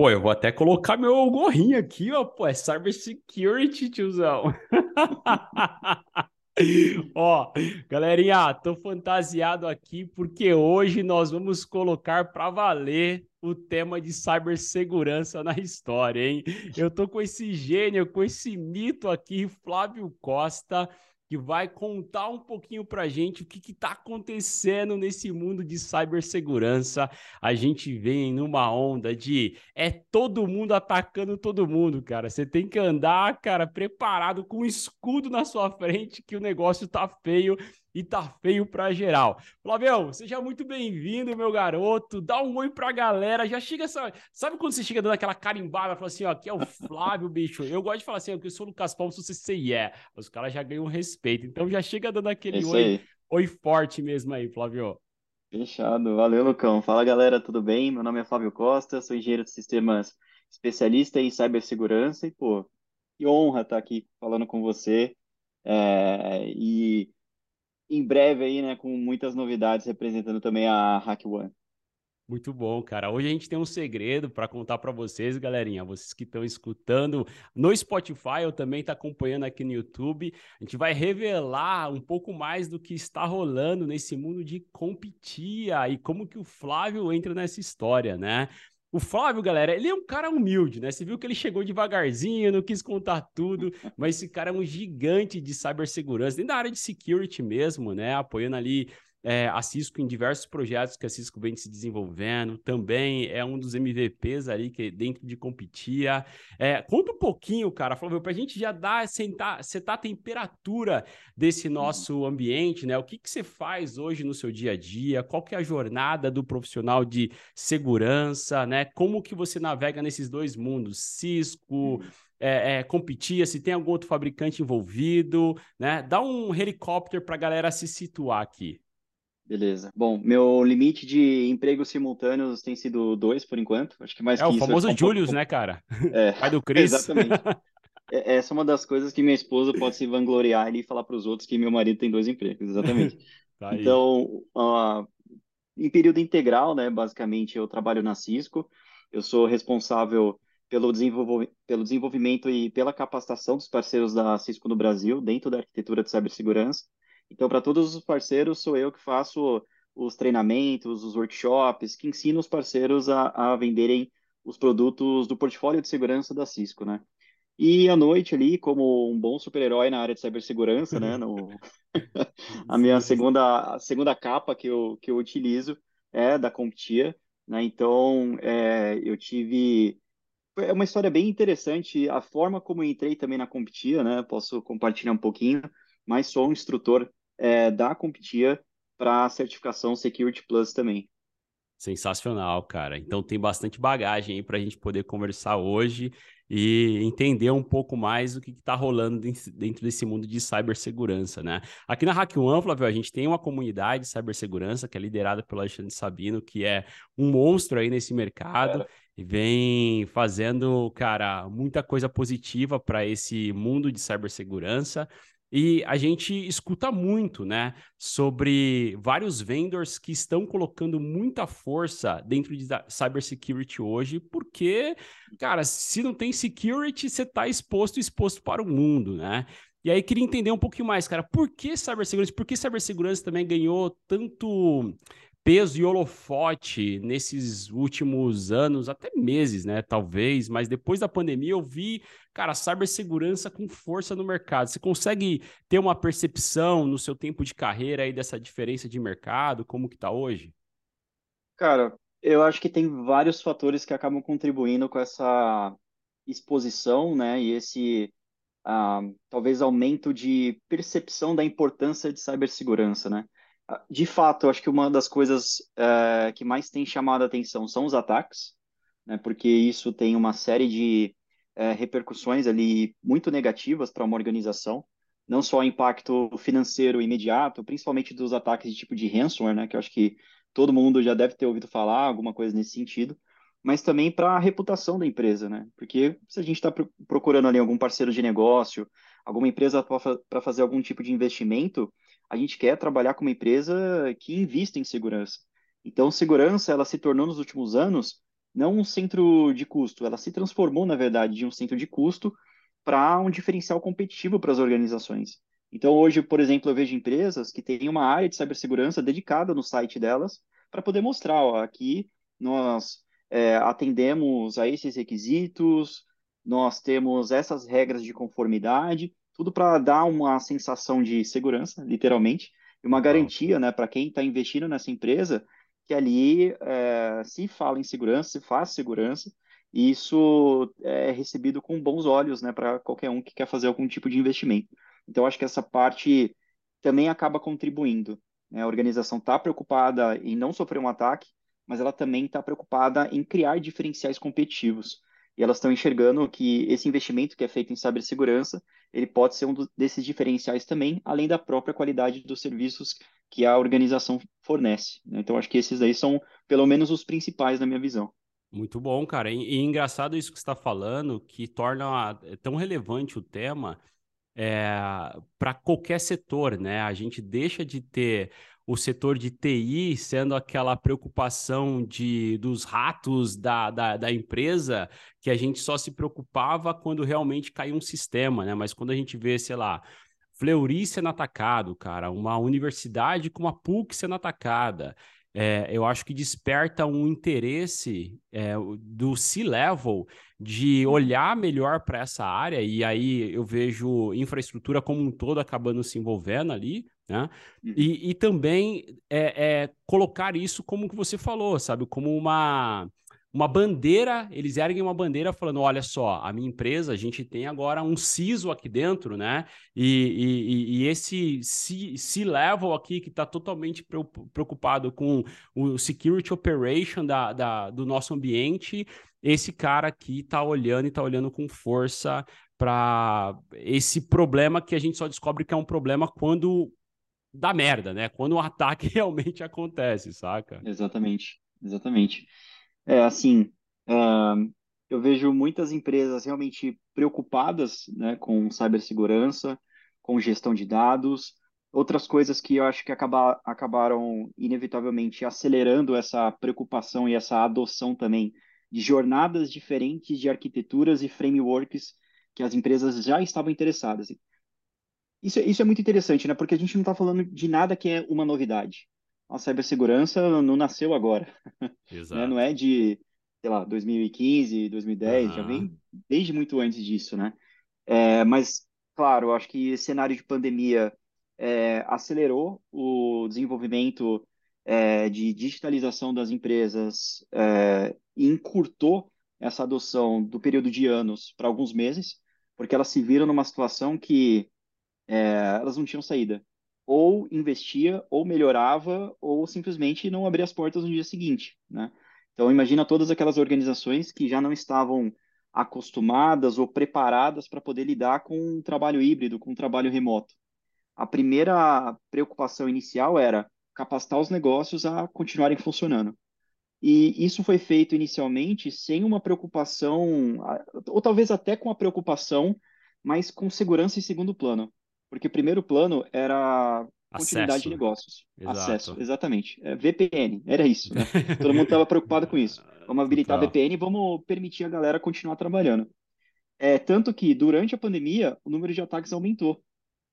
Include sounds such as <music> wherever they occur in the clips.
Pô, eu vou até colocar meu gorrinho aqui, ó. Pô, é Cybersecurity, tiozão. <laughs> Ó, galerinha, tô fantasiado aqui porque hoje nós vamos colocar para valer o tema de cibersegurança na história, hein? Eu tô com esse gênio, com esse mito aqui, Flávio Costa que vai contar um pouquinho para gente o que está acontecendo nesse mundo de cibersegurança. A gente vem numa onda de é todo mundo atacando todo mundo, cara. Você tem que andar, cara, preparado com um escudo na sua frente que o negócio tá feio e tá feio pra geral. Flavião, seja muito bem-vindo, meu garoto. Dá um oi pra galera. Já chega essa. Sabe quando você chega dando aquela carimbada, fala assim, ó, aqui é o Flávio, <laughs> bicho. Eu gosto de falar assim, ó, que eu sou o Lucas Paulo, se você sei é. Os caras já ganham respeito. Então já chega dando aquele oi, oi forte mesmo aí, Flávio. Fechado. Valeu, Lucão. Fala, galera, tudo bem? Meu nome é Flávio Costa, sou engenheiro de sistemas especialista em cibersegurança e, pô, que honra estar aqui falando com você. É, e em breve aí, né, com muitas novidades representando também a Hack One. Muito bom, cara. Hoje a gente tem um segredo para contar para vocês, galerinha. Vocês que estão escutando no Spotify, eu também estou acompanhando aqui no YouTube. A gente vai revelar um pouco mais do que está rolando nesse mundo de competia e como que o Flávio entra nessa história, né? O Flávio, galera, ele é um cara humilde, né? Você viu que ele chegou devagarzinho, não quis contar tudo, mas esse cara é um gigante de cibersegurança, dentro da área de security mesmo, né? Apoiando ali é, a Cisco em diversos projetos que a Cisco vem se desenvolvendo, também é um dos MVPs ali que dentro de Competia. É, conta um pouquinho, cara, Flávio, para a gente já dar, sentar, setar a temperatura desse uhum. nosso ambiente, né? O que, que você faz hoje no seu dia a dia? Qual que é a jornada do profissional de segurança, né? Como que você navega nesses dois mundos, Cisco, uhum. é, é, competia, se tem algum outro fabricante envolvido, né? Dá um helicóptero para a galera se situar aqui. Beleza. Bom, meu limite de empregos simultâneos tem sido dois por enquanto. Acho que mais é que o isso. É famoso Julius, pouco... né, cara? É, <laughs> Pai do Chris. Exatamente. <laughs> É, essa é uma das coisas que minha esposa pode se vangloriar e falar para os outros que meu marido tem dois empregos, exatamente. <laughs> tá então, uh, em período integral, né, basicamente eu trabalho na Cisco. Eu sou responsável pelo, desenvolv pelo desenvolvimento e pela capacitação dos parceiros da Cisco no Brasil, dentro da arquitetura de cibersegurança. Então, para todos os parceiros, sou eu que faço os treinamentos, os workshops, que ensino os parceiros a, a venderem os produtos do portfólio de segurança da Cisco, né? E à noite ali, como um bom super-herói na área de cibersegurança, né? No... <laughs> a minha segunda, a segunda capa que eu, que eu utilizo é da CompTIA, né? Então, é, eu tive... É uma história bem interessante, a forma como eu entrei também na CompTIA, né? Posso compartilhar um pouquinho, mas sou um instrutor é, da CompTIA para a certificação Security Plus também. Sensacional, cara. Então tem bastante bagagem aí para a gente poder conversar hoje e entender um pouco mais o que está rolando dentro desse mundo de cibersegurança, né? Aqui na Hack One, Flávio, a gente tem uma comunidade de cibersegurança que é liderada pelo Alexandre Sabino, que é um monstro aí nesse mercado. E vem fazendo, cara, muita coisa positiva para esse mundo de cibersegurança. E a gente escuta muito, né, sobre vários vendors que estão colocando muita força dentro de cybersecurity hoje, porque, cara, se não tem security, você está exposto, exposto para o mundo, né? E aí queria entender um pouquinho mais, cara, por que cibersegurança? Por que cibersegurança também ganhou tanto peso e holofote nesses últimos anos, até meses, né? Talvez, mas depois da pandemia eu vi, cara, cibersegurança com força no mercado. Você consegue ter uma percepção no seu tempo de carreira aí dessa diferença de mercado, como que tá hoje? Cara, eu acho que tem vários fatores que acabam contribuindo com essa exposição, né? E esse uh, talvez aumento de percepção da importância de cibersegurança, né? De fato, acho que uma das coisas é, que mais tem chamado a atenção são os ataques, né, porque isso tem uma série de é, repercussões ali muito negativas para uma organização, não só impacto financeiro imediato, principalmente dos ataques de tipo de ransomware, né, que eu acho que todo mundo já deve ter ouvido falar, alguma coisa nesse sentido, mas também para a reputação da empresa, né? Porque se a gente está procurando ali algum parceiro de negócio, alguma empresa para fazer algum tipo de investimento, a gente quer trabalhar com uma empresa que invista em segurança. Então, segurança, ela se tornou nos últimos anos não um centro de custo, ela se transformou, na verdade, de um centro de custo para um diferencial competitivo para as organizações. Então, hoje, por exemplo, eu vejo empresas que têm uma área de cibersegurança dedicada no site delas para poder mostrar, ó, aqui nós é, atendemos a esses requisitos, nós temos essas regras de conformidade, tudo para dar uma sensação de segurança, literalmente, e uma garantia né, para quem está investindo nessa empresa que ali é, se fala em segurança, se faz segurança, e isso é recebido com bons olhos né, para qualquer um que quer fazer algum tipo de investimento. Então, acho que essa parte também acaba contribuindo. Né? A organização está preocupada em não sofrer um ataque, mas ela também está preocupada em criar diferenciais competitivos. E elas estão enxergando que esse investimento que é feito em cibersegurança, ele pode ser um desses diferenciais também, além da própria qualidade dos serviços que a organização fornece. Né? Então, acho que esses aí são, pelo menos, os principais na minha visão. Muito bom, cara. E, e engraçado isso que você está falando, que torna tão relevante o tema é, para qualquer setor, né? A gente deixa de ter o setor de TI sendo aquela preocupação de, dos ratos da, da, da, empresa, que a gente só se preocupava quando realmente caiu um sistema, né? Mas quando a gente vê, sei lá, Fleury sendo atacado, cara, uma universidade como a PUC sendo atacada, é, eu acho que desperta um interesse é, do C-level de olhar melhor para essa área, e aí eu vejo infraestrutura como um todo acabando se envolvendo ali, né? Uhum. E, e também é, é, colocar isso como que você falou, sabe? Como uma, uma bandeira, eles erguem uma bandeira falando: olha só, a minha empresa, a gente tem agora um CISO aqui dentro, né? E, e, e esse C-level aqui que está totalmente preocupado com o security operation da, da, do nosso ambiente, esse cara aqui está olhando e está olhando com força para esse problema que a gente só descobre que é um problema quando da merda, né? Quando um <laughs> ataque realmente acontece, saca? Exatamente, exatamente. É assim, uh, eu vejo muitas empresas realmente preocupadas, né, com cibersegurança, com gestão de dados, outras coisas que eu acho que acabar, acabaram inevitavelmente acelerando essa preocupação e essa adoção também de jornadas diferentes de arquiteturas e frameworks que as empresas já estavam interessadas. Isso, é, isso é muito interessante, né? Porque a gente não está falando de nada que é uma novidade. A cibersegurança não nasceu agora. <laughs> Exato. né? Não é de, sei lá, 2015, 2010, uhum. já vem desde muito antes disso, né? É, mas, claro, eu acho que esse cenário de pandemia é, acelerou o desenvolvimento é, de digitalização das empresas é, e encurtou essa adoção do período de anos para alguns meses, porque elas se viram numa situação que é, elas não tinham saída. Ou investia, ou melhorava, ou simplesmente não abria as portas no dia seguinte, né? Então, imagina todas aquelas organizações que já não estavam acostumadas ou preparadas para poder lidar com um trabalho híbrido, com um trabalho remoto. A primeira preocupação inicial era capacitar os negócios a continuarem funcionando. E isso foi feito inicialmente sem uma preocupação, ou talvez até com a preocupação, mas com segurança em segundo plano. Porque o primeiro plano era continuidade Acesso. de negócios. Exato. Acesso, exatamente. É, VPN, era isso, né? <laughs> Todo mundo estava preocupado com isso. Vamos habilitar a VPN e vamos permitir a galera continuar trabalhando. É, tanto que, durante a pandemia, o número de ataques aumentou.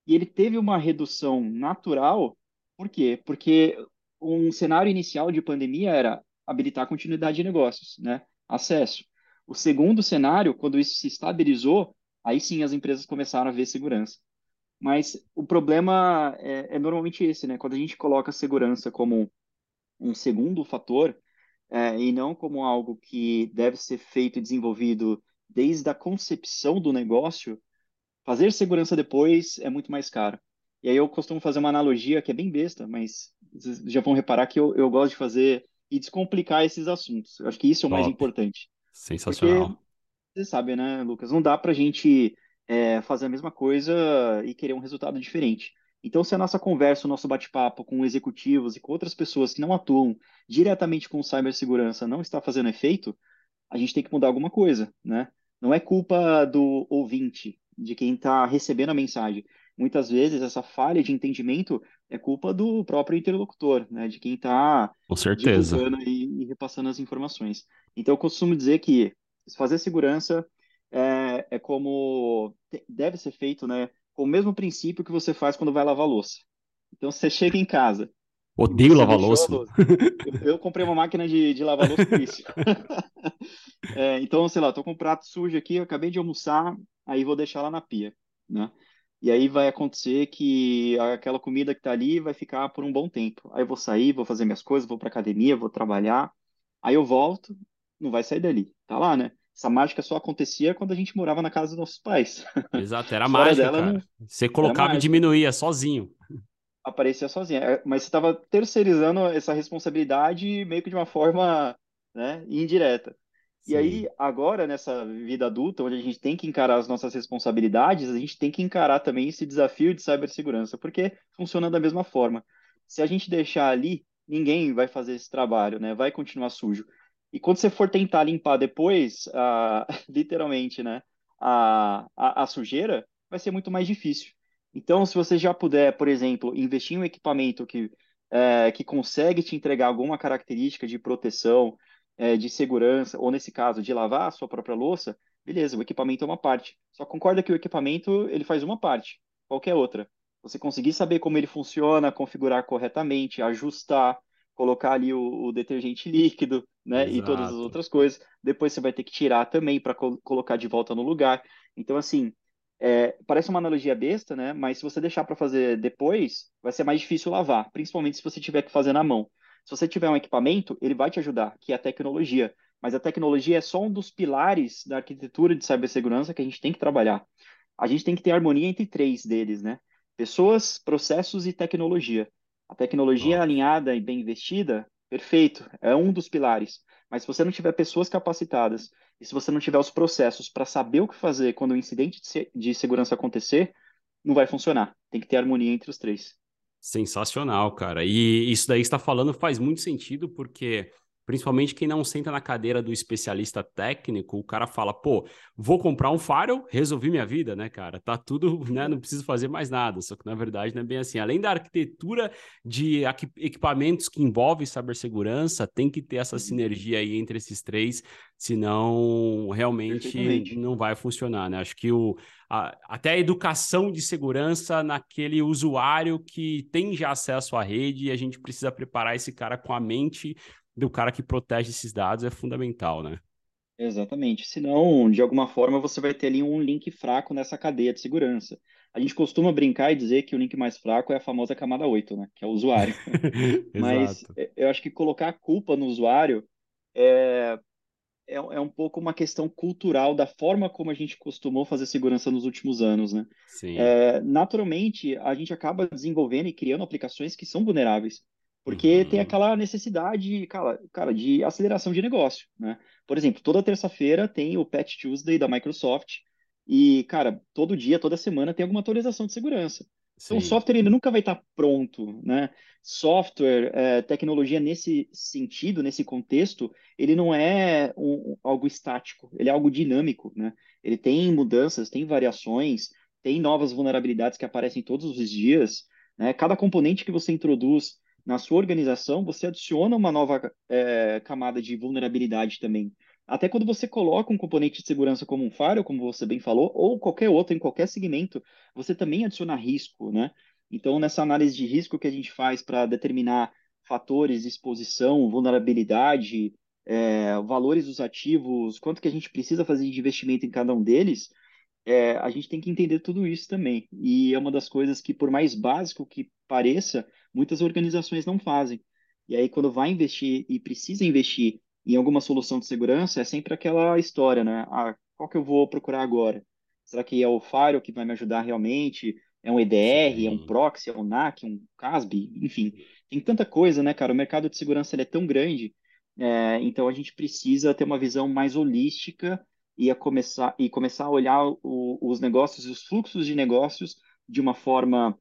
E ele teve uma redução natural, por quê? Porque um cenário inicial de pandemia era habilitar continuidade de negócios, né? Acesso. O segundo cenário, quando isso se estabilizou, aí sim as empresas começaram a ver segurança. Mas o problema é, é, normalmente esse, né? Quando a gente coloca a segurança como um segundo fator é, e não como algo que deve ser feito e desenvolvido desde a concepção do negócio, fazer segurança depois é muito mais caro. E aí eu costumo fazer uma analogia que é bem besta, mas vocês já vão reparar que eu, eu gosto de fazer e descomplicar esses assuntos. Eu acho que isso é o Top. mais importante. Sensacional. Porque, você sabe, né, Lucas? Não dá para a gente é, fazer a mesma coisa e querer um resultado diferente. Então, se a nossa conversa, o nosso bate-papo com executivos e com outras pessoas que não atuam diretamente com cibersegurança não está fazendo efeito, a gente tem que mudar alguma coisa, né? Não é culpa do ouvinte, de quem está recebendo a mensagem. muitas vezes essa falha de entendimento é culpa do próprio interlocutor, né, de quem está divulgando e, e, repassando as informações. Então, eu costumo dizer que fazer segurança é, é como deve ser feito, né, com o mesmo princípio que você faz quando vai lavar louça. Então, você chega em casa. Odeio lavar louça. <laughs> Eu, eu, comprei uma máquina de, de lavar louça por isso. <laughs> é, então, sei lá, tô com um prato sujo aqui, eu acabei de almoçar, aí vou deixar lá na pia, né? E aí vai acontecer que aquela comida que tá ali vai ficar por um bom tempo. Aí eu vou sair, vou fazer minhas coisas, vou pra academia, vou trabalhar. Aí eu volto, não vai sair dali. Tá lá, né? Essa mágica só acontecia quando a gente morava na casa dos nossos pais. <laughs> Exato, era <laughs> mágica, dela, cara. Não... Você colocava e diminuía sozinho. Aparecia sozinha. É, mas você estava terceirizando essa responsabilidade meio que de uma forma né, indireta. E aí, agora, nessa vida adulta, onde a gente tem que encarar as nossas responsabilidades, a gente tem que encarar também esse desafio de cibersegurança, porque funciona da mesma forma. Se a gente deixar ali, ninguém vai fazer esse trabalho, né? Vai continuar sujo. E quando você for tentar limpar depois, a, <laughs> literalmente, né, a, a, a sujeira, vai ser muito mais difícil. Então, se você já puder, por exemplo, investir em um equipamento que, é, que consegue te entregar alguma característica de proteção, é, de segurança, ou nesse caso, de lavar a sua própria louça, beleza, o equipamento é uma parte. Só concorda que o equipamento ele faz uma parte, qualquer outra. Você conseguir saber como ele funciona, configurar corretamente, ajustar, colocar ali o, o detergente líquido, né, Exato. e todas as outras coisas. Depois você vai ter que tirar também para co colocar de volta no lugar. Então, assim, é, parece uma analogia besta, né? Mas se você deixar para fazer depois, vai ser mais difícil lavar, principalmente se você tiver que fazer na mão. Se você tiver um equipamento, ele vai te ajudar, que é a tecnologia. Mas a tecnologia é só um dos pilares da arquitetura de cibersegurança que a gente tem que trabalhar. A gente tem que ter harmonia entre três deles, né? Pessoas, processos e tecnologia. A tecnologia alinhada e bem investida, perfeito, é um dos pilares. Mas se você não tiver pessoas capacitadas e se você não tiver os processos para saber o que fazer quando um incidente de segurança acontecer, não vai funcionar. Tem que ter harmonia entre os três. Sensacional, cara. E isso daí está falando faz muito sentido, porque principalmente quem não senta na cadeira do especialista técnico, o cara fala, pô, vou comprar um firewall, resolvi minha vida, né, cara? Tá tudo, <laughs> né? Não preciso fazer mais nada. Só que na verdade não é bem assim. Além da arquitetura de equipamentos que envolve cibersegurança, tem que ter essa uhum. sinergia aí entre esses três, senão realmente não vai funcionar, né? Acho que o, a, até a educação de segurança naquele usuário que tem já acesso à rede e a gente precisa preparar esse cara com a mente do cara que protege esses dados é fundamental, né? Exatamente. Senão, de alguma forma, você vai ter ali um link fraco nessa cadeia de segurança. A gente costuma brincar e dizer que o link mais fraco é a famosa camada 8, né? Que é o usuário. <laughs> Mas eu acho que colocar a culpa no usuário é, é, é, um pouco uma questão cultural da forma como a gente costumou fazer segurança nos últimos anos, né? Sim. É, naturalmente, a gente acaba desenvolvendo e criando aplicações que são vulneráveis. Porque uhum. tem aquela necessidade, cara, cara, de aceleração de negócio, né? Por exemplo, toda terça-feira tem o Patch Tuesday da Microsoft e, cara, todo dia, toda semana tem alguma atualização de segurança. Sim. Então, o software ele nunca vai estar pronto, né? Software, é, tecnologia nesse sentido, nesse contexto, ele não é um, algo estático, ele é algo dinâmico, né? Ele tem mudanças, tem variações, tem novas vulnerabilidades que aparecem todos os dias, né? Cada componente que você introduz na sua organização, você adiciona uma nova é, camada de vulnerabilidade também. Até quando você coloca um componente de segurança como um firewall, como você bem falou, ou qualquer outro em qualquer segmento, você também adiciona risco, né? Então, nessa análise de risco que a gente faz para determinar fatores exposição, vulnerabilidade, é, valores dos ativos, quanto que a gente precisa fazer de investimento em cada um deles, é, a gente tem que entender tudo isso também. E é uma das coisas que, por mais básico que pareça, muitas organizações não fazem. E aí, quando vai investir e precisa investir em alguma solução de segurança, é sempre aquela história, né? Ah, qual que eu vou procurar agora? Será que é o Firewall que vai me ajudar realmente? É um EDR, Sim. é um proxy, é um NAC, um CASB, enfim. Tem tanta coisa, né, cara? O mercado de segurança é tão grande, é, então a gente precisa ter uma visão mais holística e, a começar, e começar a olhar o, os negócios e os fluxos de negócios de uma forma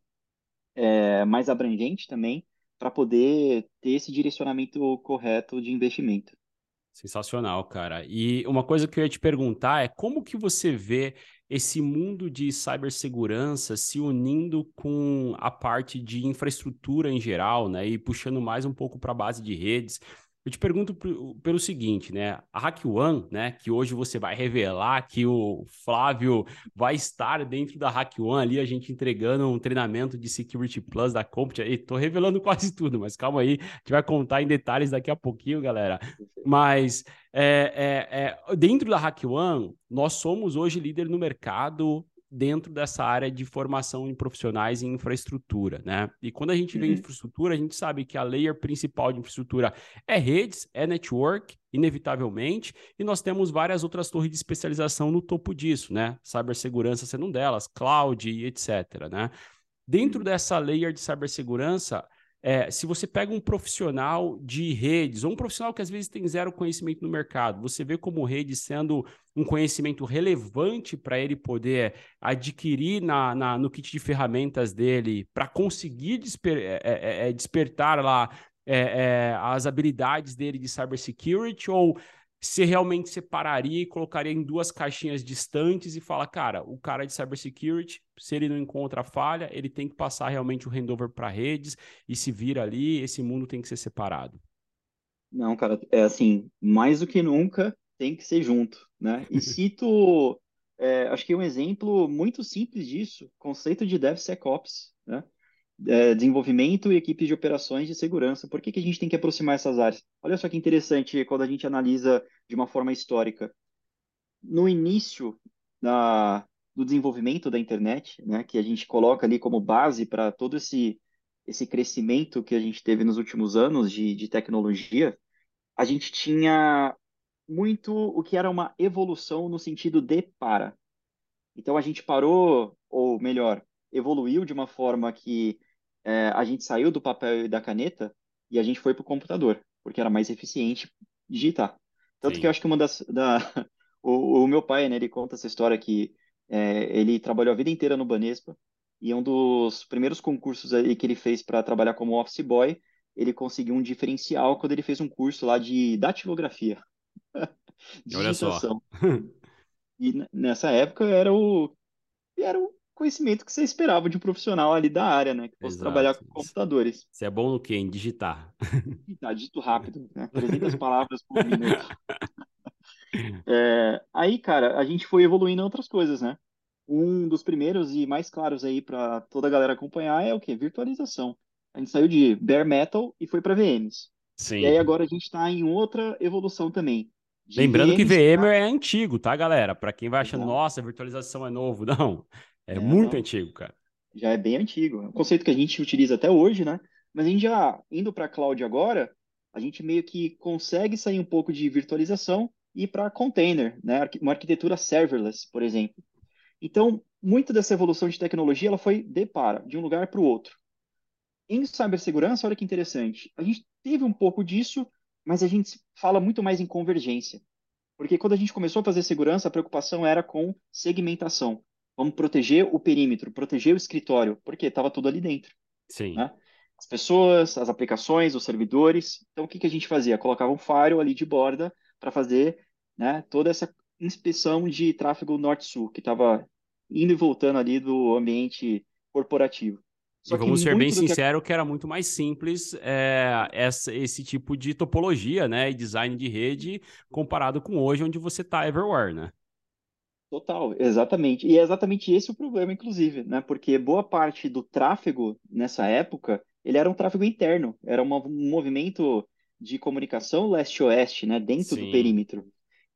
é, mais abrangente também, para poder ter esse direcionamento correto de investimento. Sensacional, cara. E uma coisa que eu ia te perguntar é como que você vê esse mundo de cibersegurança se unindo com a parte de infraestrutura em geral, né? E puxando mais um pouco para a base de redes. Eu te pergunto pelo seguinte, né? A Hack One, né? Que hoje você vai revelar que o Flávio vai estar dentro da Hack One ali, a gente entregando um treinamento de Security Plus da Comput. Estou revelando quase tudo, mas calma aí, a gente vai contar em detalhes daqui a pouquinho, galera. Mas é, é, é, dentro da Hack One, nós somos hoje líder no mercado dentro dessa área de formação em profissionais em infraestrutura, né? E quando a gente vê uhum. infraestrutura, a gente sabe que a layer principal de infraestrutura é redes, é network, inevitavelmente, e nós temos várias outras torres de especialização no topo disso, né? Cibersegurança sendo um delas, cloud e etc, né? Dentro uhum. dessa layer de cibersegurança, é, se você pega um profissional de redes, ou um profissional que às vezes tem zero conhecimento no mercado, você vê como rede sendo um conhecimento relevante para ele poder adquirir na, na, no kit de ferramentas dele para conseguir desper, é, é, é, despertar lá é, é, as habilidades dele de cybersecurity, ou se realmente separaria e colocaria em duas caixinhas distantes e fala, cara, o cara de cybersecurity, se ele não encontra falha, ele tem que passar realmente o handover para redes e se vira ali, esse mundo tem que ser separado. Não, cara, é assim, mais do que nunca tem que ser junto, né? E <laughs> cito, é, acho que um exemplo muito simples disso, conceito de DevSecOps, né? É, desenvolvimento e equipes de operações de segurança. Por que, que a gente tem que aproximar essas áreas? Olha só que interessante quando a gente analisa de uma forma histórica. No início da, do desenvolvimento da internet, né, que a gente coloca ali como base para todo esse, esse crescimento que a gente teve nos últimos anos de, de tecnologia, a gente tinha muito o que era uma evolução no sentido de para. Então a gente parou, ou melhor, evoluiu de uma forma que é, a gente saiu do papel e da caneta e a gente foi para o computador, porque era mais eficiente digitar. Tanto Sim. que eu acho que uma das. Da, <laughs> o, o, meu pai, né, ele conta essa história que é, ele trabalhou a vida inteira no Banespa e um dos primeiros concursos aí que ele fez para trabalhar como office boy, ele conseguiu um diferencial quando ele fez um curso lá de datilografia. <laughs> Olha só. <laughs> e nessa época era o era o conhecimento que você esperava de um profissional ali da área, né? Que Exato. trabalhar com computadores. Você é bom no quê? Em digitar. Digitar, dito rápido, né? <laughs> 300 palavras por minuto. <laughs> É, aí, cara, a gente foi evoluindo em outras coisas, né? Um dos primeiros e mais claros aí para toda a galera acompanhar é o quê? Virtualização. A gente saiu de bare metal e foi para VMs. Sim. E aí agora a gente está em outra evolução também. Lembrando VMs que VMware é antigo, tá, galera? Para quem vai achando, Exato. nossa, virtualização é novo. <laughs> Não, é, é muito não, antigo, cara. Já é bem antigo. É um conceito que a gente utiliza até hoje, né? Mas a gente já indo para cloud agora, a gente meio que consegue sair um pouco de virtualização e ir para container, né? Uma arquitetura serverless, por exemplo. Então, muito dessa evolução de tecnologia ela foi de para, de um lugar para o outro. Em cibersegurança, olha que interessante. A gente teve um pouco disso, mas a gente fala muito mais em convergência. Porque quando a gente começou a fazer segurança, a preocupação era com segmentação. Vamos proteger o perímetro, proteger o escritório, porque estava tudo ali dentro. Sim. Né? As pessoas, as aplicações, os servidores. Então, o que, que a gente fazia? Colocava um firewall ali de borda para fazer né, toda essa inspeção de tráfego norte-sul, que estava indo e voltando ali do ambiente corporativo. Só e vamos ser bem sinceros que... que... era muito mais simples é, essa, esse tipo de topologia, né, e design de rede comparado com hoje, onde você está everywhere, né? Total, exatamente. E é exatamente esse o problema, inclusive, né? Porque boa parte do tráfego nessa época, ele era um tráfego interno, era um movimento de comunicação leste-oeste, né? Dentro Sim. do perímetro.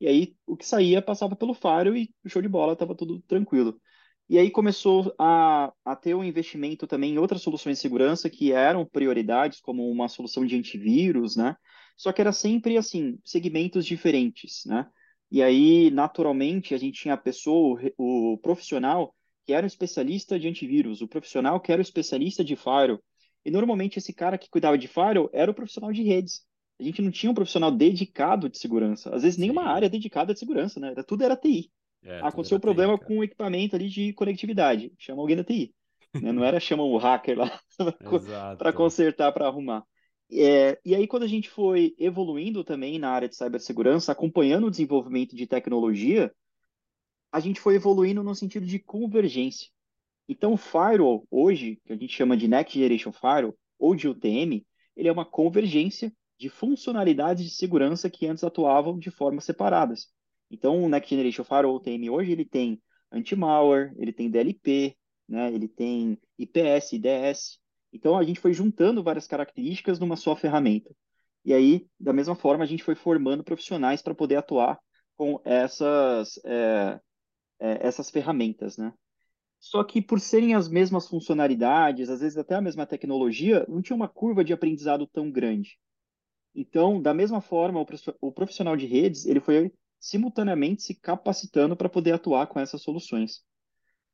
E aí o que saía passava pelo faro e o show de bola estava tudo tranquilo. E aí começou a, a ter um investimento também em outras soluções de segurança que eram prioridades, como uma solução de antivírus, né? Só que era sempre assim, segmentos diferentes, né? E aí, naturalmente, a gente tinha a pessoa, o, profissional, que era um especialista de antivírus, o profissional que era o especialista de firewall. E normalmente esse cara que cuidava de firewall era o profissional de redes. A gente não tinha um profissional dedicado de segurança. Às vezes nenhuma área dedicada de segurança, né? Tudo era TI. É, Aconteceu um problema TI, com o equipamento ali de conectividade. Chama alguém da TI. né? Não era chama o hacker lá <laughs> para consertar, para arrumar. É, e aí, quando a gente foi evoluindo também na área de cibersegurança, acompanhando o desenvolvimento de tecnologia, a gente foi evoluindo no sentido de convergência. Então, o firewall, hoje, que a gente chama de Next Generation Firewall, ou de UTM, ele é uma convergência de funcionalidades de segurança que antes atuavam de formas separadas. Então, o Next Generation Firewall UTM hoje, ele tem anti-malware, ele tem DLP, né, ele tem IPS, IDS. Então, a gente foi juntando várias características numa só ferramenta. E aí, da mesma forma, a gente foi formando profissionais para poder atuar com essas, é, é, essas ferramentas, né? Só que por serem as mesmas funcionalidades, às vezes até a mesma tecnologia, não tinha uma curva de aprendizado tão grande. Então, da mesma forma, o profissional de redes, ele foi simultaneamente se capacitando para poder atuar com essas soluções.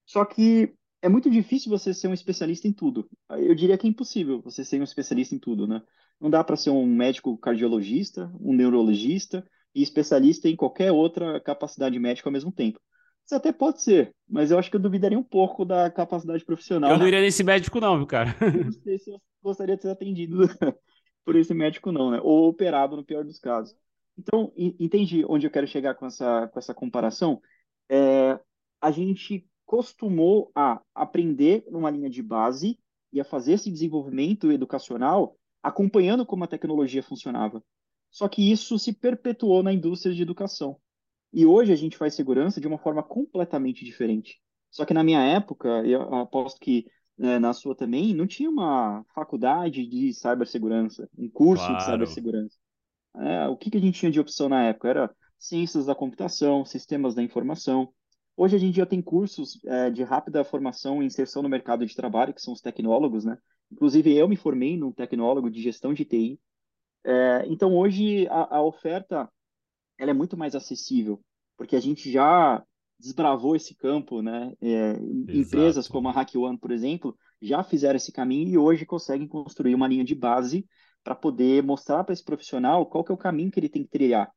Só que é muito difícil você ser um especialista em tudo. Eu diria que é impossível você ser um especialista em tudo, né? Não dá para ser um médico cardiologista, um neurologista e especialista em qualquer outra capacidade médica ao mesmo tempo. Isso até pode ser, mas eu acho que eu duvidaria um pouco da capacidade profissional. Eu não iria nesse médico, não, viu, cara? não sei se eu gostaria de ser atendido <laughs> por esse médico, não, né? Ou operado no pior dos casos. Então, entendi onde eu quero chegar com essa, com essa comparação. É, a gente costumou a aprender numa linha de base e a fazer esse desenvolvimento educacional acompanhando como a tecnologia funcionava. Só que isso se perpetuou na indústria de educação. E hoje a gente faz segurança de uma forma completamente diferente. Só que na minha época, eu aposto que né, na sua também, não tinha uma faculdade de cibersegurança, um curso claro. de cibersegurança. É, o que, que a gente tinha de opção na época? Era ciências da computação, sistemas da informação. Hoje a gente já tem cursos é, de rápida formação e inserção no mercado de trabalho, que são os tecnólogos, né? Inclusive eu me formei num tecnólogo de gestão de TI. É, então hoje a, a oferta ela é muito mais acessível, porque a gente já desbravou esse campo, né? É, empresas como a Hack One, por exemplo, já fizeram esse caminho e hoje conseguem construir uma linha de base para poder mostrar para esse profissional qual que é o caminho que ele tem que trilhar.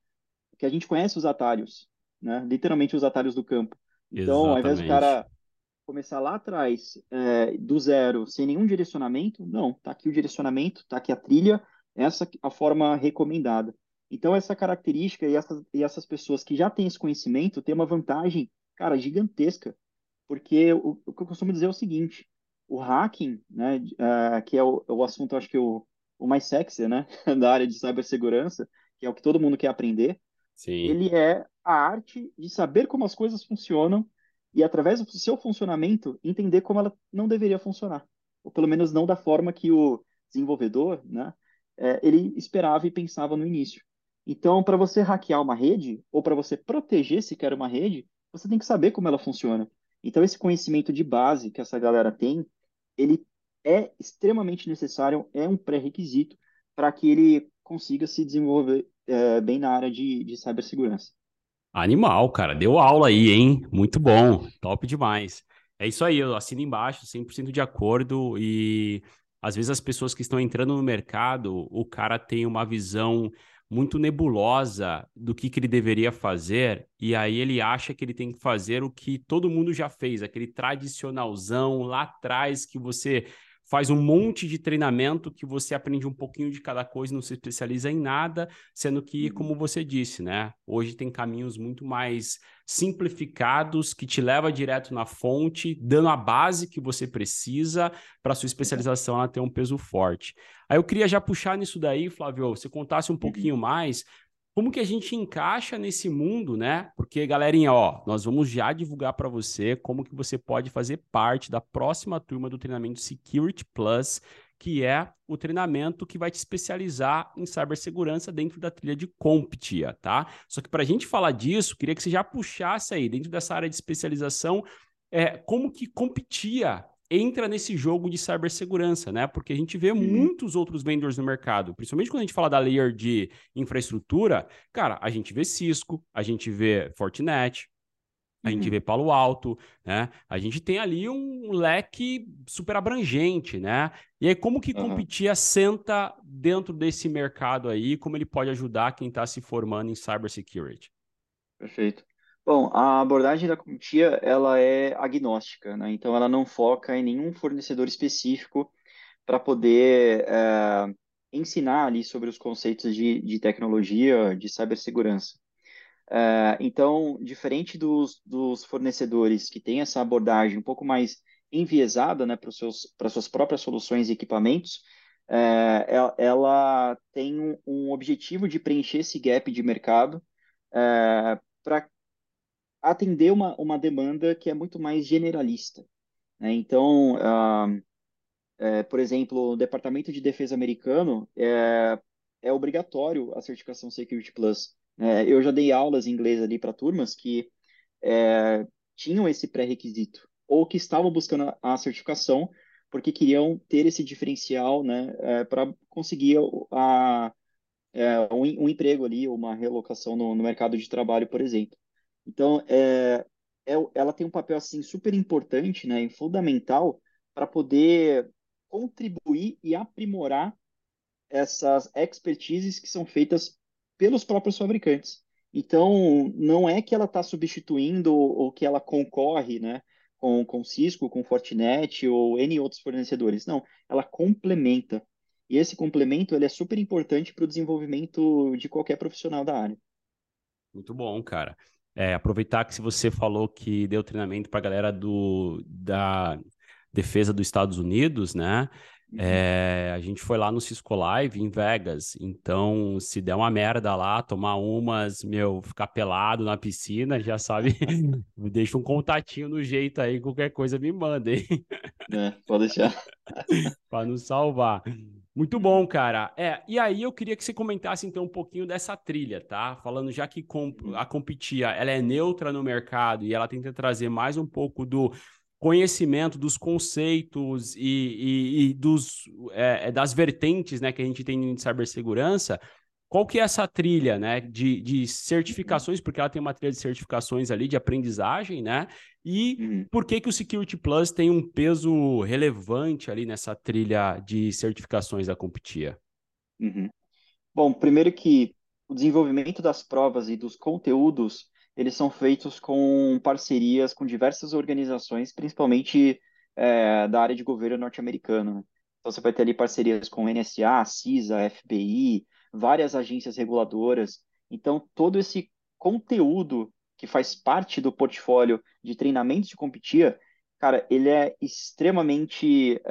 Porque a gente conhece os atalhos, né? Literalmente os atalhos do campo. Então, Exatamente. ao invés do cara começar lá atrás, é, do zero, sem nenhum direcionamento, não, tá aqui o direcionamento, tá aqui a trilha, essa é a forma recomendada. Então, essa característica e essas, e essas pessoas que já têm esse conhecimento têm uma vantagem, cara, gigantesca. Porque o, o que eu costumo dizer é o seguinte: o hacking, né, uh, que é o, o assunto, acho que o, o mais sexy, né, <laughs> da área de cibersegurança, que é o que todo mundo quer aprender, Sim. ele é a arte de saber como as coisas funcionam e, através do seu funcionamento, entender como ela não deveria funcionar. Ou pelo menos não da forma que o desenvolvedor, né, é, ele esperava e pensava no início. Então, para você hackear uma rede, ou para você proteger sequer uma rede, você tem que saber como ela funciona. Então, esse conhecimento de base que essa galera tem, ele é extremamente necessário, é um pré-requisito para que ele consiga se desenvolver é, bem na área de, de cibersegurança. Animal, cara. Deu aula aí, hein? Muito bom. Top demais. É isso aí, eu assino embaixo, 100% de acordo. E às vezes as pessoas que estão entrando no mercado, o cara tem uma visão muito nebulosa do que, que ele deveria fazer, e aí ele acha que ele tem que fazer o que todo mundo já fez, aquele tradicionalzão lá atrás que você faz um monte de treinamento que você aprende um pouquinho de cada coisa, não se especializa em nada, sendo que, uhum. como você disse, né? Hoje tem caminhos muito mais simplificados que te leva direto na fonte, dando a base que você precisa para sua especialização ela ter um peso forte. Aí eu queria já puxar nisso daí, Flávio, você contasse um uhum. pouquinho mais como que a gente encaixa nesse mundo, né? Porque, galerinha, ó, nós vamos já divulgar para você como que você pode fazer parte da próxima turma do treinamento Security Plus, que é o treinamento que vai te especializar em cibersegurança dentro da trilha de Competia, tá? Só que para a gente falar disso, queria que você já puxasse aí, dentro dessa área de especialização, é, como que Competia entra nesse jogo de cibersegurança, né? Porque a gente vê uhum. muitos outros vendors no mercado, principalmente quando a gente fala da layer de infraestrutura, cara, a gente vê Cisco, a gente vê Fortinet, a gente uhum. vê Palo Alto, né? A gente tem ali um leque super abrangente, né? E aí, como que uhum. competir assenta dentro desse mercado aí? Como ele pode ajudar quem está se formando em cybersecurity? Perfeito. Bom, a abordagem da CompTIA, ela é agnóstica, né? Então, ela não foca em nenhum fornecedor específico para poder é, ensinar ali sobre os conceitos de, de tecnologia, de cibersegurança. É, então, diferente dos, dos fornecedores que têm essa abordagem um pouco mais enviesada né, para as suas próprias soluções e equipamentos, é, ela tem um, um, objetivo de preencher esse gap de mercado é, para atender uma, uma demanda que é muito mais generalista. Né? Então, uh, é, por exemplo, o Departamento de Defesa americano é, é obrigatório a certificação Security Plus. Né? eu já dei aulas em inglês ali para turmas que é, tinham esse pré-requisito ou que estavam buscando a certificação porque queriam ter esse diferencial né, é, para conseguir a, é, um, um, emprego ali, uma relocação no, no mercado de trabalho, por exemplo. Então, é, é, ela tem um papel assim super importante, né, e fundamental para poder contribuir e aprimorar essas expertises que são feitas pelos próprios fabricantes. Então, não é que ela está substituindo ou que ela concorre, né, com, com Cisco, com Fortinet ou N outros fornecedores. Não, ela complementa. E esse complemento ele é super importante para o desenvolvimento de qualquer profissional da área. Muito bom, cara. É, aproveitar que se você falou que deu treinamento para a galera do, da defesa dos Estados Unidos, né? É, a gente foi lá no Cisco Live em Vegas, então se der uma merda lá, tomar umas, meu, ficar pelado na piscina, já sabe, <laughs> deixa um contatinho no jeito aí, qualquer coisa me manda, hein? É, pode deixar. <laughs> para nos salvar. Muito bom, cara. É, e aí eu queria que você comentasse então um pouquinho dessa trilha, tá? Falando já que a Competia, ela é neutra no mercado e ela tenta trazer mais um pouco do conhecimento dos conceitos e, e, e dos, é, é, das vertentes né, que a gente tem de cibersegurança, qual que é essa trilha, né, de, de certificações, porque ela tem uma trilha de certificações ali, de aprendizagem, né, e uhum. por que que o Security Plus tem um peso relevante ali nessa trilha de certificações da Competia? Uhum. Bom, primeiro que o desenvolvimento das provas e dos conteúdos, eles são feitos com parcerias com diversas organizações, principalmente é, da área de governo norte-americano. Né? Então, você vai ter ali parcerias com NSA, CISA, FBI, várias agências reguladoras. Então, todo esse conteúdo que faz parte do portfólio de treinamentos de competir, cara, ele é extremamente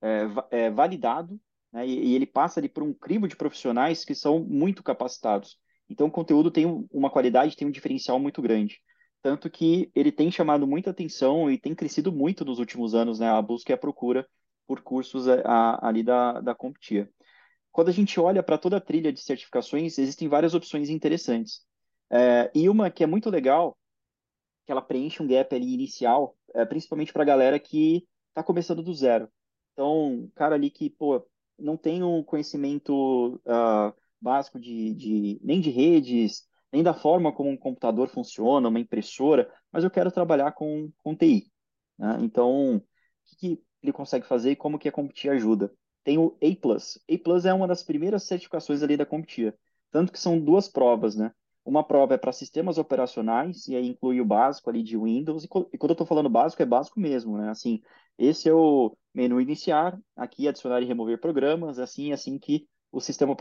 é, é, validado né? e, e, ele passa ali por um crivo de profissionais que são muito capacitados. Então, o conteúdo tem uma qualidade, tem um diferencial muito grande. Tanto que ele tem chamado muita atenção e tem crescido muito nos últimos anos, né? A busca e a procura por cursos é, a, ali da, da Competia. Quando a gente olha para toda a trilha de certificações, existem várias opções interessantes. É, e uma que é muito legal, que ela preenche um gap ali inicial, é, principalmente para a galera que está começando do zero. Então, cara ali que, pô, não tem um conhecimento uh, básico de, de, nem de redes, nem da forma como um computador funciona, uma impressora, mas eu quero trabalhar com, com TI. Né? Então, o que, que, ele consegue fazer e como que a CompTIA ajuda? Tem o A+. A+, é uma das primeiras certificações ali da CompTIA. Tanto que são duas provas, né? Uma prova é para sistemas operacionais, e aí inclui o básico ali de Windows, e, quando eu estou falando básico, é básico mesmo, né? Assim, esse é o menu iniciar, aqui adicionar e remover programas, assim, assim que o sistema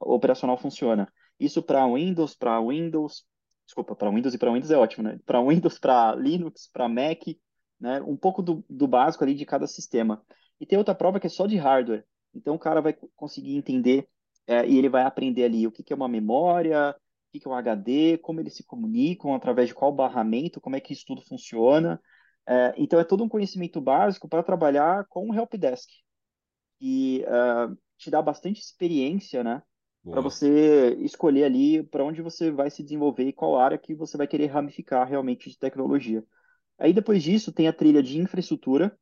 operacional funciona. Isso para Windows, para Windows, desculpa, para Windows e para Windows é ótimo, né? Para Windows, para Linux, para Mac, né? Um pouco do, do básico ali de cada sistema. E tem outra prova que é só de hardware. Então o cara vai conseguir entender é, e ele vai aprender ali o que, que é uma memória, o que, que é um HD, como eles se comunicam, através de qual barramento, como é que isso tudo funciona. É, então é todo um conhecimento básico para trabalhar com o helpdesk. E uh, te dá bastante experiência, né? Para você escolher ali para onde você vai se desenvolver e qual área que você vai querer ramificar realmente de tecnologia. Aí depois disso tem a trilha de infraestrutura,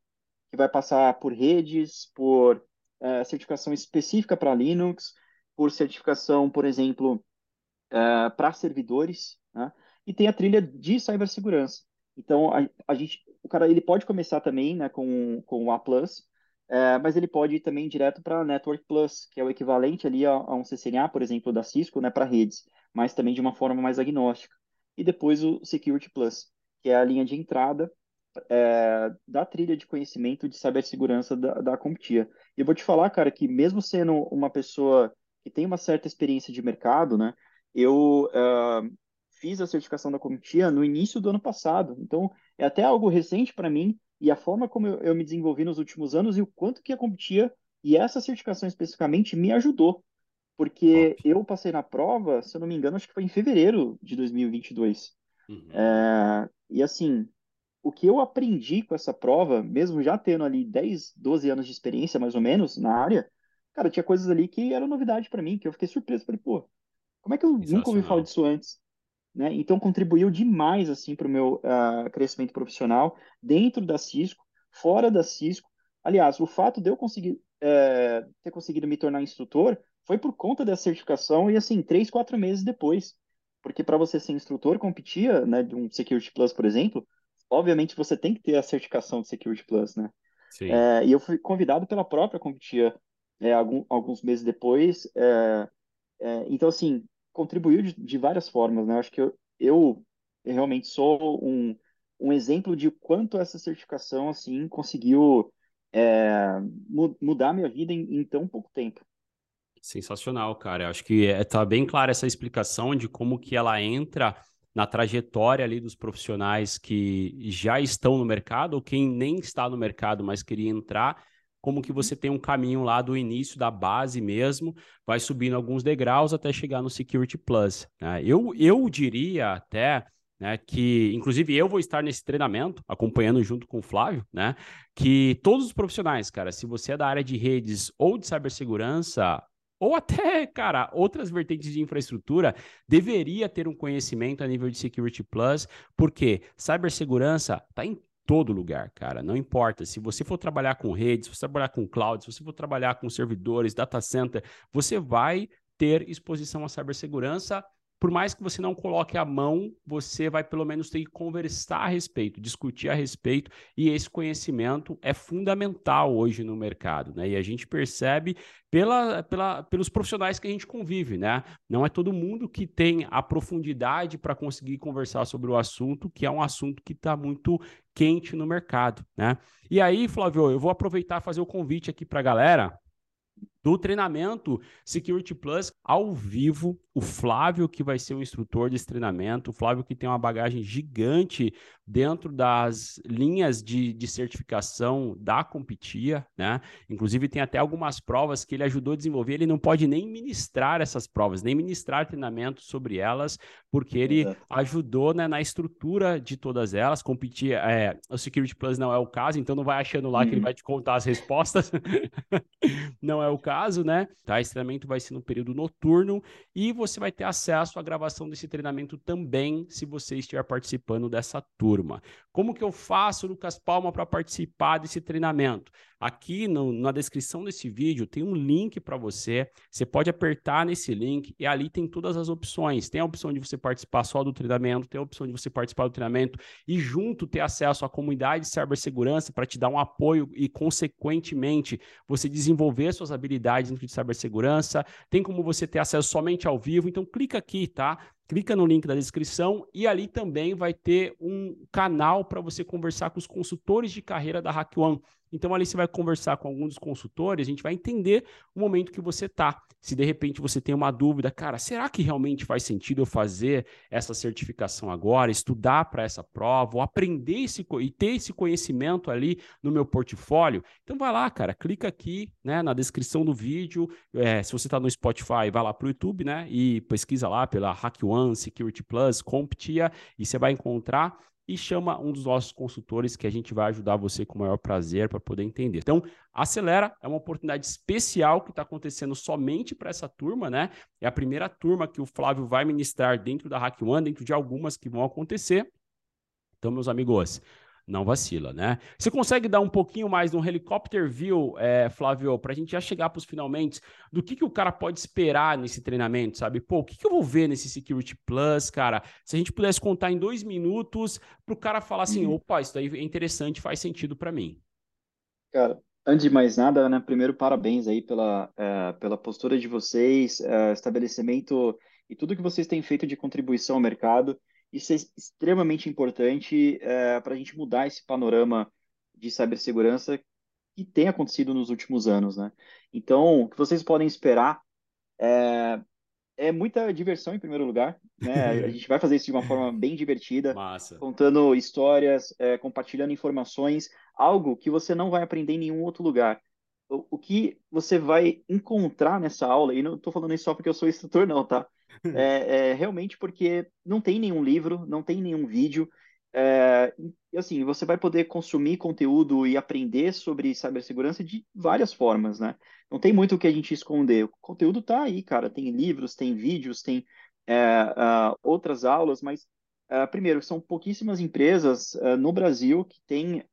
que vai passar por redes, por é, certificação específica para Linux, por certificação, por exemplo, é, para servidores, né? E tem a trilha de cibersegurança. Então a, a gente, o cara ele pode começar também, né, com, com o A+, é, mas ele pode ir também direto para Network Plus, que é o equivalente ali a, a um CCNA, por exemplo, da Cisco, né, para redes, mas também de uma forma mais agnóstica. E depois o Security Plus, que é a linha de entrada é, da trilha de conhecimento de cibersegurança da, da CompTIA. E eu vou te falar, cara, que mesmo sendo uma pessoa que tem uma certa experiência de mercado, né, eu uh, fiz a certificação da comitia no início do ano passado. Então, é até algo recente para mim e a forma como eu, eu, me desenvolvi nos últimos anos e o quanto que a comitia e essa certificação especificamente me ajudou. Porque Top. eu passei na prova, se eu não me engano, acho que foi em fevereiro de 2022. Uhum. É, e assim, o que eu aprendi com essa prova, mesmo já tendo ali 10, 12 anos de experiência, mais ou menos, na área, cara, tinha coisas ali que eram novidade para mim, que eu fiquei surpreso. Falei, pô, como é que eu nunca ouvi falar disso antes? Né? Então, contribuiu demais, assim, para o meu uh, crescimento profissional, dentro da Cisco, fora da Cisco. Aliás, o fato de eu conseguir, é, ter conseguido me tornar instrutor foi por conta dessa certificação e, assim, três, quatro meses depois. Porque para você ser instrutor, competia, né, de um Security Plus, por exemplo, obviamente você tem que ter a certificação de Security Plus, né? Sim. É, e eu fui convidado pela própria Competia é, algum, alguns meses depois. É, é então, assim, contribuiu de, de, várias formas, né? Acho que eu, eu realmente sou um, um exemplo de quanto essa certificação, assim, conseguiu é, mudar minha vida em, em, tão pouco tempo. Sensacional, cara. Acho que está bem clara essa explicação de como que ela entra na trajetória ali dos profissionais que já estão no mercado ou quem nem está no mercado, mas queria entrar, como que você tem um caminho lá do início da base mesmo, vai subindo alguns degraus até chegar no Security Plus. Né? Eu, eu diria até né, que inclusive eu vou estar nesse treinamento, acompanhando junto com o Flávio, né, que todos os profissionais, cara, se você é da área de redes ou de cibersegurança, ou até, cara, outras vertentes de infraestrutura, deveria ter um conhecimento a nível de Security Plus, porque cibersegurança está em todo lugar, cara. Não importa. Se você for trabalhar com redes, se você trabalhar com cloud, se você for trabalhar com servidores, data center, você vai ter exposição à cibersegurança por mais que você não coloque a mão, você vai pelo menos ter que conversar a respeito, discutir a respeito, e esse conhecimento é fundamental hoje no mercado, né? E a gente percebe pela, pela, pelos profissionais que a gente convive, né? Não é todo mundo que tem a profundidade para conseguir conversar sobre o assunto, que é um assunto que está muito quente no mercado, né? E aí, Flávio, eu vou aproveitar e fazer o convite aqui para a galera do treinamento Security Plus ao vivo. O Flávio, que vai ser o instrutor desse treinamento, o Flávio, que tem uma bagagem gigante dentro das linhas de, de certificação da Competia, né? Inclusive, tem até algumas provas que ele ajudou a desenvolver. Ele não pode nem ministrar essas provas, nem ministrar treinamento sobre elas, porque ele ajudou né, na estrutura de todas elas. Competia, é, o Security Plus não é o caso, então não vai achando lá uhum. que ele uhum. vai te contar as respostas. <laughs> não é o caso, né? Tá? Esse treinamento vai ser no período noturno e você vai ter acesso à gravação desse treinamento também, se você estiver participando dessa turma. Como que eu faço, Lucas Palma, para participar desse treinamento? Aqui no, na descrição desse vídeo tem um link para você. Você pode apertar nesse link e ali tem todas as opções. Tem a opção de você participar só do treinamento, tem a opção de você participar do treinamento e junto ter acesso à comunidade de cibersegurança para te dar um apoio e, consequentemente, você desenvolver suas habilidades dentro de cibersegurança. Tem como você ter acesso somente ao vivo. Então, clica aqui, tá? clica no link da descrição e ali também vai ter um canal para você conversar com os consultores de carreira da Hack One. Então ali você vai conversar com algum dos consultores, a gente vai entender o momento que você está. Se de repente você tem uma dúvida, cara, será que realmente faz sentido eu fazer essa certificação agora, estudar para essa prova, ou aprender esse, e ter esse conhecimento ali no meu portfólio? Então vai lá, cara, clica aqui né, na descrição do vídeo. É, se você está no Spotify, vai lá para o YouTube né, e pesquisa lá pela Hack One, Security Plus, CompTIA, e você vai encontrar e chama um dos nossos consultores que a gente vai ajudar você com o maior prazer para poder entender. Então, acelera, é uma oportunidade especial que está acontecendo somente para essa turma, né? É a primeira turma que o Flávio vai ministrar dentro da Hack One, dentro de algumas que vão acontecer. Então, meus amigos, não vacila, né? Você consegue dar um pouquinho mais de um helicopter view, é, Flávio, para a gente já chegar para os finalmente, do que, que o cara pode esperar nesse treinamento, sabe? Pô, o que, que eu vou ver nesse Security Plus, cara? Se a gente pudesse contar em dois minutos para o cara falar assim, uhum. opa, isso daí é interessante, faz sentido para mim. Cara, antes de mais nada, né, primeiro parabéns aí pela, é, pela postura de vocês, é, estabelecimento e tudo que vocês têm feito de contribuição ao mercado. Isso é extremamente importante é, para a gente mudar esse panorama de cibersegurança que tem acontecido nos últimos anos, né? Então, o que vocês podem esperar é, é muita diversão em primeiro lugar, né? A <laughs> gente vai fazer isso de uma forma bem divertida, Massa. contando histórias, é, compartilhando informações, algo que você não vai aprender em nenhum outro lugar. O, que você vai encontrar nessa aula, e não estou falando isso só porque eu sou instrutor, não, tá? <laughs> É, é, realmente porque não tem nenhum livro, não tem nenhum vídeo. É, assim, você vai poder consumir conteúdo e aprender sobre cibersegurança de várias formas, né? Não tem muito o que a gente esconder. O conteúdo está aí, cara. Tem livros, tem vídeos, tem é, uh, outras aulas, mas uh, primeiro, são pouquíssimas empresas uh, no Brasil que têm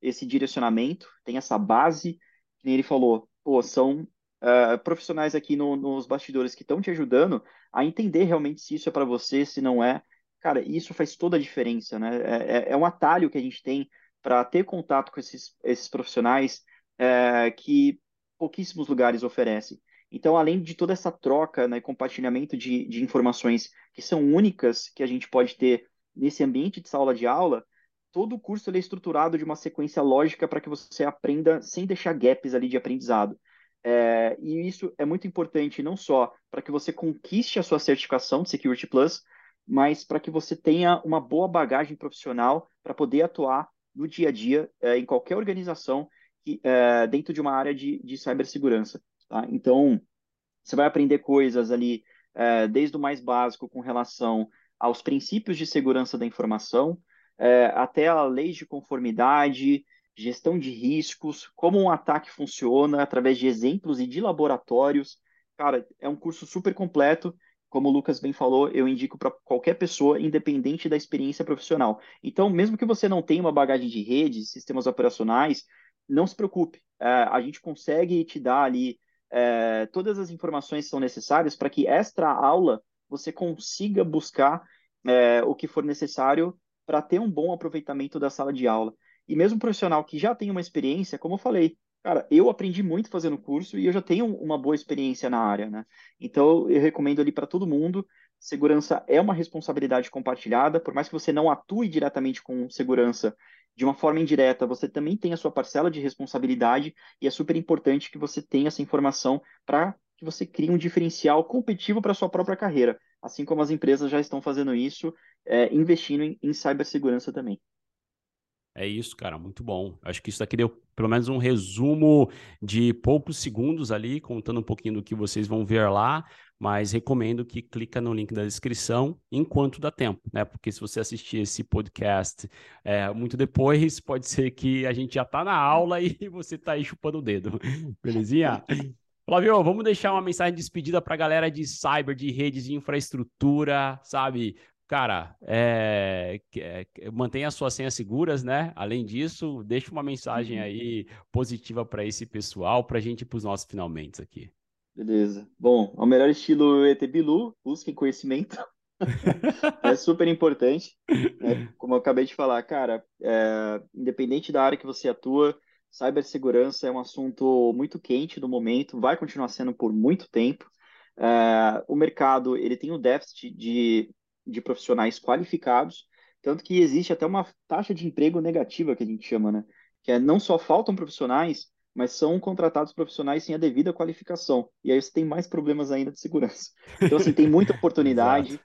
esse direcionamento, tem essa base, que ele falou, pô, são profissionais aqui no, nos bastidores que estão te ajudando a entender realmente se isso é para você, se não é. Cara, isso faz toda a diferença, né? É, é, é um atalho que a gente tem para ter contato com esses, esses profissionais é, que pouquíssimos lugares oferecem. Então, além de toda essa troca, né, compartilhamento de, de informações que são únicas que a gente pode ter nesse ambiente de sala de aula, todo o curso é estruturado de uma sequência lógica para que você aprenda sem deixar gaps ali de aprendizado. É, e isso é muito importante não só para que você conquiste a sua certificação de Security Plus, mas para que você tenha uma boa bagagem profissional para poder atuar no dia a dia é, em qualquer organização que, é, dentro de uma área de, de cibersegurança. Tá? Então, você vai aprender coisas ali, é, desde o mais básico com relação aos princípios de segurança da informação, é, até a lei de conformidade, gestão de riscos, como um ataque funciona através de exemplos e de laboratórios. Cara, é um curso super completo como o Lucas bem falou, eu indico para qualquer pessoa, independente da experiência profissional. Então, mesmo que você não tenha uma bagagem de rede, sistemas operacionais, não se preocupe. É, a gente consegue te dar ali é, todas as informações que são necessárias para que extra aula você consiga buscar é, o que for necessário para ter um bom aproveitamento da sala de aula. E mesmo um profissional que já tem uma experiência, como eu falei, Cara, eu aprendi muito fazendo o curso e eu já tenho uma boa experiência na área, né? Então, eu recomendo ali para todo mundo. Segurança é uma responsabilidade compartilhada, por mais que você não atue diretamente com segurança de uma forma indireta, você também tem a sua parcela de responsabilidade e é super importante que você tenha essa informação para que você crie um diferencial competitivo para a sua própria carreira, assim como as empresas já estão fazendo isso, é, investindo em, em cibersegurança também. É isso, cara, muito bom. Acho que isso aqui deu pelo menos um resumo de poucos segundos ali, contando um pouquinho do que vocês vão ver lá, mas recomendo que clica no link da descrição enquanto dá tempo, né? Porque se você assistir esse podcast é, muito depois, pode ser que a gente já tá na aula e <laughs> você tá aí chupando o dedo. <laughs> Belezinha? Flávio, vamos deixar uma mensagem de despedida para a galera de cyber, de redes de infraestrutura, sabe? Cara, é, é, mantenha as suas senhas seguras, né? Além disso, deixe uma mensagem uhum. aí positiva para esse pessoal, para a gente ir para os nossos finalmente aqui. Beleza. Bom, ao melhor estilo ET Bilu, busquem conhecimento. <laughs> é super importante. Né? Como eu acabei de falar, cara, é, independente da área que você atua, cibersegurança é um assunto muito quente no momento, vai continuar sendo por muito tempo. É, o mercado ele tem um déficit de de profissionais qualificados, tanto que existe até uma taxa de emprego negativa que a gente chama, né? Que é não só faltam profissionais, mas são contratados profissionais sem a devida qualificação. E aí você tem mais problemas ainda de segurança. Então, assim, tem muita <laughs> oportunidade.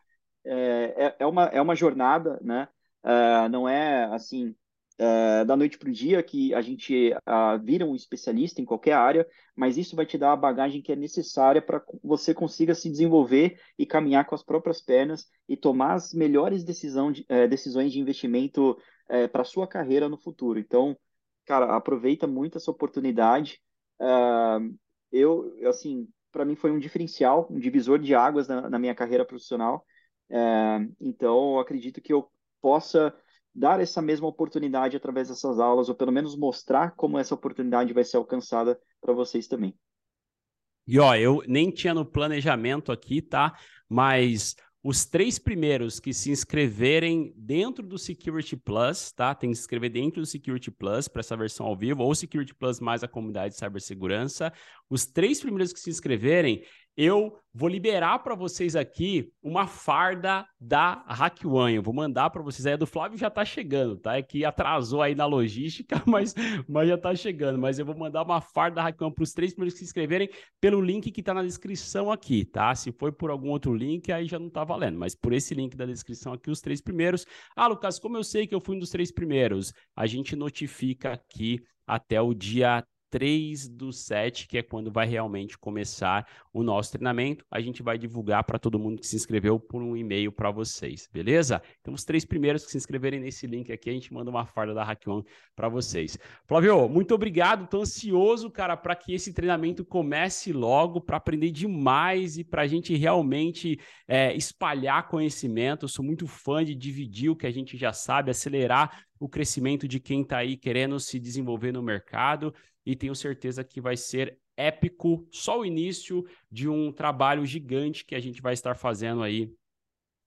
é, é, é, uma, é uma jornada, né? Uh, não é, assim, é, da noite para o dia que a gente uh, vira um especialista em qualquer área, mas isso vai te dar a bagagem que é necessária para você consiga se desenvolver e caminhar com as próprias pernas e tomar as melhores decisão de, uh, decisões de investimento é, para sua carreira no futuro. Então, cara, aproveita muito essa oportunidade. eu, assim, para mim foi um diferencial, um divisor de águas na, na minha carreira profissional. então, acredito que eu possa dar essa mesma oportunidade através dessas aulas, ou pelo menos mostrar como essa oportunidade vai ser alcançada para vocês também. E ó, eu nem tinha no planejamento aqui, tá? Mas os três primeiros que se inscreverem dentro do Security Plus, tá? Tem que se inscrever dentro do Security Plus para essa versão ao vivo, ou Security Plus mais a comunidade de cibersegurança. Os três primeiros que se inscreverem, eu vou liberar para vocês aqui uma farda da Hack One. Eu vou mandar para vocês. Aí a do Flávio já está chegando, tá? É que atrasou aí na logística, <laughs> mas, mas já está chegando. Mas eu vou mandar uma farda da Hack One para os três primeiros que se inscreverem pelo link que está na descrição aqui, tá? Se foi por algum outro link, aí já não está valendo. Mas por esse link da descrição aqui, os três primeiros. Ah, Lucas, como eu sei que eu fui um dos três primeiros? A gente notifica aqui até o dia 3 do 7, que é quando vai realmente começar o nosso treinamento. A gente vai divulgar para todo mundo que se inscreveu por um e-mail para vocês, beleza? Então, os três primeiros que se inscreverem nesse link aqui, a gente manda uma farda da Hack One para vocês. Flávio, muito obrigado. Tô ansioso, cara, para que esse treinamento comece logo, para aprender demais e para a gente realmente é, espalhar conhecimento. Eu sou muito fã de dividir o que a gente já sabe, acelerar o crescimento de quem está aí querendo se desenvolver no mercado e tenho certeza que vai ser épico, só o início de um trabalho gigante que a gente vai estar fazendo aí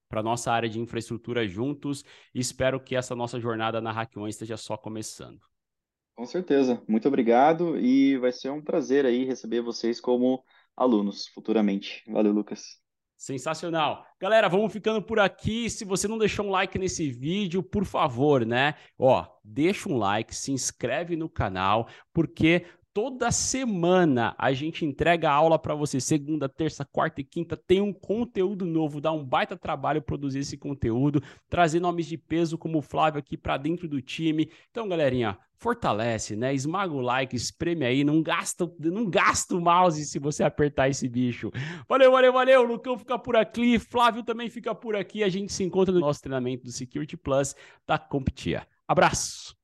para nossa área de infraestrutura juntos. Espero que essa nossa jornada na Hack One esteja só começando. Com certeza. Muito obrigado e vai ser um prazer aí receber vocês como alunos futuramente. Valeu, Lucas. Sensacional. Galera, vamos ficando por aqui. Se você não deixou um like nesse vídeo, por favor, né? Ó, deixa um like, se inscreve no canal, porque toda semana a gente entrega aula para você. Segunda, terça, quarta e quinta tem um conteúdo novo. Dá um baita trabalho produzir esse conteúdo, trazer nomes de peso como o Flávio aqui para dentro do time. Então, galerinha, fortalece, né? Esmaga o like, espreme aí, não gasta, não gasta o mouse se você apertar esse bicho. Valeu, valeu, valeu. Lucão fica por aqui, Flávio também fica por aqui. A gente se encontra no nosso treinamento do Security Plus da Competia. Abraço.